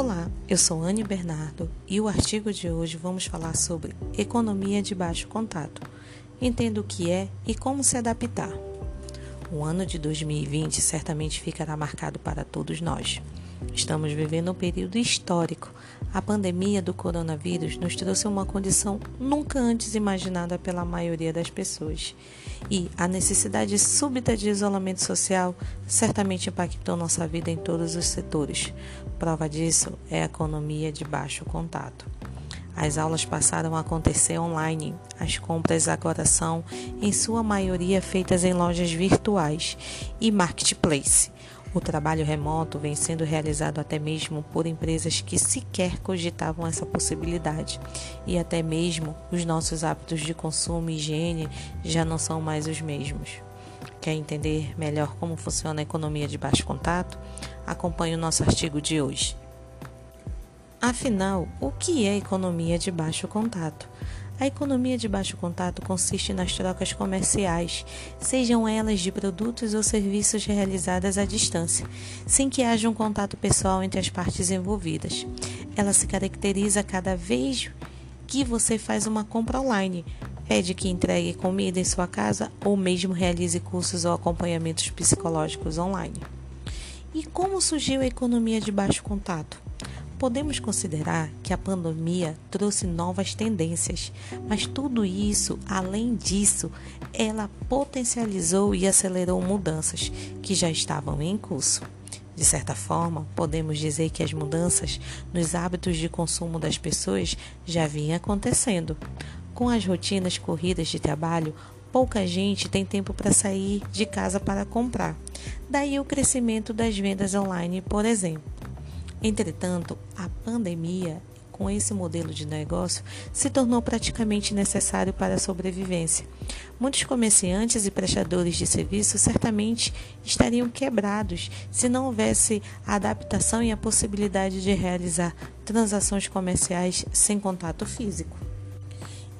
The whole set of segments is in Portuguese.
Olá, eu sou Anne Bernardo e o artigo de hoje vamos falar sobre economia de baixo contato. Entenda o que é e como se adaptar. O ano de 2020 certamente ficará marcado para todos nós. Estamos vivendo um período histórico. A pandemia do coronavírus nos trouxe uma condição nunca antes imaginada pela maioria das pessoas. E a necessidade súbita de isolamento social certamente impactou nossa vida em todos os setores. Prova disso é a economia de baixo contato. As aulas passaram a acontecer online. As compras agora são, em sua maioria, feitas em lojas virtuais e marketplace. O trabalho remoto vem sendo realizado até mesmo por empresas que sequer cogitavam essa possibilidade. E até mesmo os nossos hábitos de consumo e higiene já não são mais os mesmos. Quer entender melhor como funciona a economia de baixo contato? Acompanhe o nosso artigo de hoje. Afinal, o que é economia de baixo contato? A economia de baixo contato consiste nas trocas comerciais, sejam elas de produtos ou serviços realizadas à distância, sem que haja um contato pessoal entre as partes envolvidas. Ela se caracteriza cada vez que você faz uma compra online, pede que entregue comida em sua casa ou mesmo realize cursos ou acompanhamentos psicológicos online. E como surgiu a economia de baixo contato? Podemos considerar que a pandemia trouxe novas tendências, mas tudo isso, além disso, ela potencializou e acelerou mudanças que já estavam em curso. De certa forma, podemos dizer que as mudanças nos hábitos de consumo das pessoas já vinham acontecendo. Com as rotinas corridas de trabalho, pouca gente tem tempo para sair de casa para comprar. Daí o crescimento das vendas online, por exemplo. Entretanto, a pandemia, com esse modelo de negócio, se tornou praticamente necessário para a sobrevivência. Muitos comerciantes e prestadores de serviços certamente estariam quebrados se não houvesse a adaptação e a possibilidade de realizar transações comerciais sem contato físico.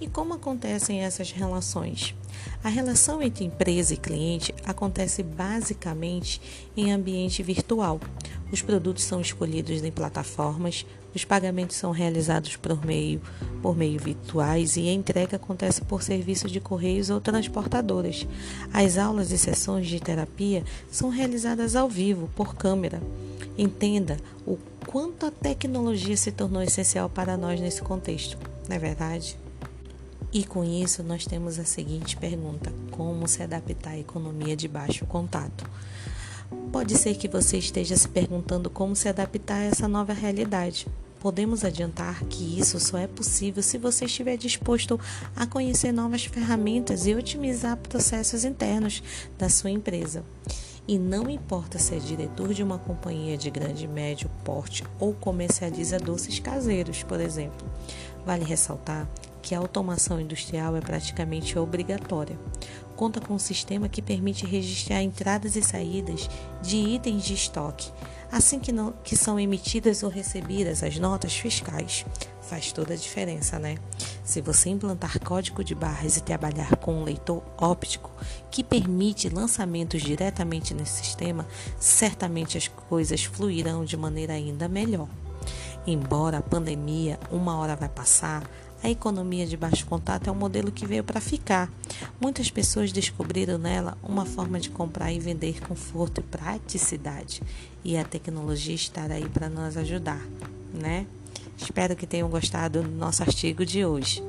E como acontecem essas relações? A relação entre empresa e cliente acontece basicamente em ambiente virtual. Os produtos são escolhidos em plataformas, os pagamentos são realizados por meio, por meio virtuais e a entrega acontece por serviço de correios ou transportadoras. As aulas e sessões de terapia são realizadas ao vivo, por câmera. Entenda o quanto a tecnologia se tornou essencial para nós nesse contexto, não é verdade? E com isso, nós temos a seguinte pergunta: como se adaptar à economia de baixo contato? Pode ser que você esteja se perguntando como se adaptar a essa nova realidade. Podemos adiantar que isso só é possível se você estiver disposto a conhecer novas ferramentas e otimizar processos internos da sua empresa. E não importa se é diretor de uma companhia de grande e médio porte ou comercializa doces caseiros, por exemplo. Vale ressaltar que a automação industrial é praticamente obrigatória. Conta com um sistema que permite registrar entradas e saídas de itens de estoque, assim que, não, que são emitidas ou recebidas as notas fiscais. Faz toda a diferença, né? Se você implantar código de barras e trabalhar com um leitor óptico que permite lançamentos diretamente nesse sistema, certamente as coisas fluirão de maneira ainda melhor. Embora a pandemia uma hora vai passar, a economia de baixo contato é um modelo que veio para ficar. Muitas pessoas descobriram nela uma forma de comprar e vender conforto e praticidade. E a tecnologia estará aí para nos ajudar, né? Espero que tenham gostado do nosso artigo de hoje.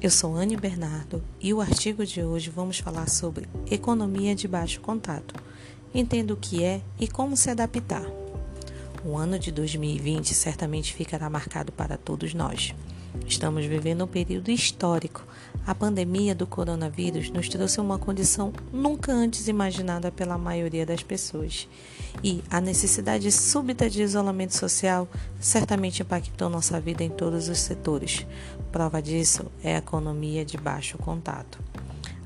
Eu sou Anne Bernardo e o artigo de hoje vamos falar sobre economia de baixo contato. Entenda o que é e como se adaptar. O ano de 2020 certamente ficará marcado para todos nós. Estamos vivendo um período histórico. A pandemia do coronavírus nos trouxe uma condição nunca antes imaginada pela maioria das pessoas. E a necessidade súbita de isolamento social certamente impactou nossa vida em todos os setores. Prova disso é a economia de baixo contato.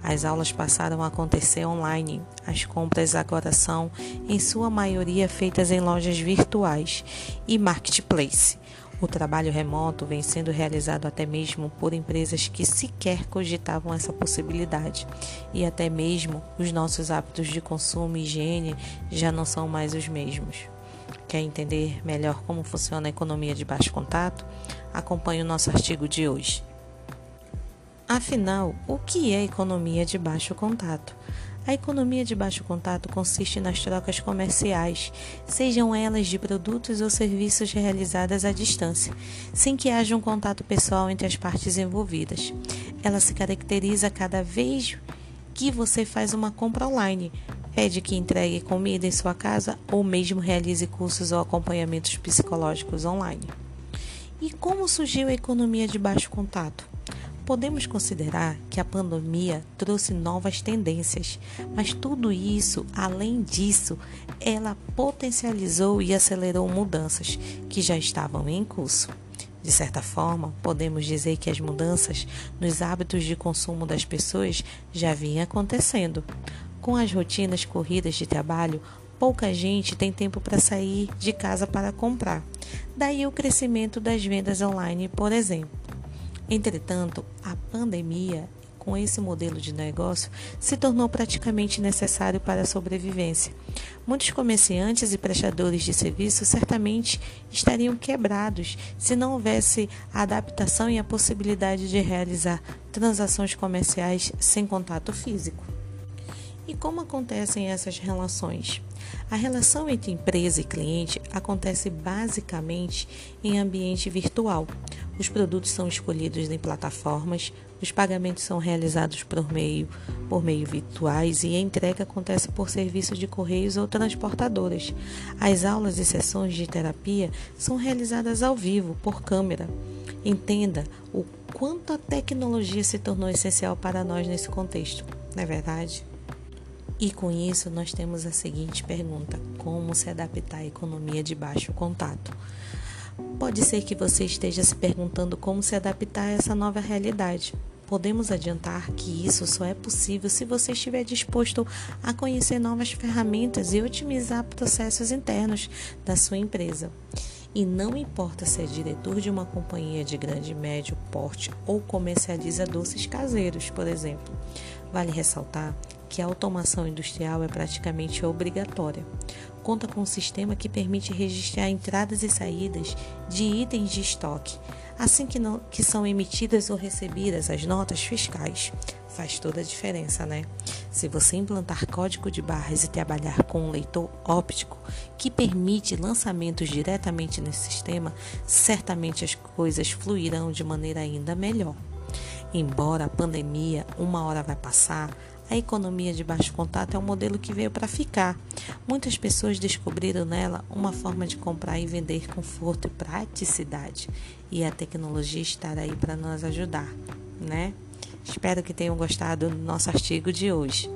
As aulas passaram a acontecer online. As compras agora são, em sua maioria, feitas em lojas virtuais e marketplace. O trabalho remoto vem sendo realizado até mesmo por empresas que sequer cogitavam essa possibilidade, e até mesmo os nossos hábitos de consumo e higiene já não são mais os mesmos. Quer entender melhor como funciona a economia de baixo contato? Acompanhe o nosso artigo de hoje. Afinal, o que é economia de baixo contato? A economia de baixo contato consiste nas trocas comerciais, sejam elas de produtos ou serviços realizadas à distância, sem que haja um contato pessoal entre as partes envolvidas. Ela se caracteriza cada vez que você faz uma compra online, pede que entregue comida em sua casa ou mesmo realize cursos ou acompanhamentos psicológicos online. E como surgiu a economia de baixo contato? Podemos considerar que a pandemia trouxe novas tendências, mas tudo isso, além disso, ela potencializou e acelerou mudanças que já estavam em curso. De certa forma, podemos dizer que as mudanças nos hábitos de consumo das pessoas já vinham acontecendo. Com as rotinas corridas de trabalho, pouca gente tem tempo para sair de casa para comprar. Daí o crescimento das vendas online, por exemplo. Entretanto, a pandemia, com esse modelo de negócio, se tornou praticamente necessário para a sobrevivência. Muitos comerciantes e prestadores de serviço certamente estariam quebrados se não houvesse a adaptação e a possibilidade de realizar transações comerciais sem contato físico. E como acontecem essas relações? A relação entre empresa e cliente acontece basicamente em ambiente virtual. Os produtos são escolhidos em plataformas, os pagamentos são realizados por meio, por meio virtuais e a entrega acontece por serviço de correios ou transportadoras. As aulas e sessões de terapia são realizadas ao vivo, por câmera. Entenda o quanto a tecnologia se tornou essencial para nós nesse contexto, não é verdade? E com isso, nós temos a seguinte pergunta: como se adaptar à economia de baixo contato? Pode ser que você esteja se perguntando como se adaptar a essa nova realidade. Podemos adiantar que isso só é possível se você estiver disposto a conhecer novas ferramentas e otimizar processos internos da sua empresa. E não importa se é diretor de uma companhia de grande e médio porte ou comercializa doces caseiros, por exemplo. Vale ressaltar que a automação industrial é praticamente obrigatória. Conta com um sistema que permite registrar entradas e saídas de itens de estoque, assim que, não, que são emitidas ou recebidas as notas fiscais. Faz toda a diferença, né? Se você implantar código de barras e trabalhar com um leitor óptico que permite lançamentos diretamente nesse sistema, certamente as coisas fluirão de maneira ainda melhor. Embora a pandemia uma hora vai passar, a economia de baixo contato é um modelo que veio para ficar. Muitas pessoas descobriram nela uma forma de comprar e vender conforto e praticidade. E a tecnologia estará aí para nos ajudar, né? Espero que tenham gostado do nosso artigo de hoje.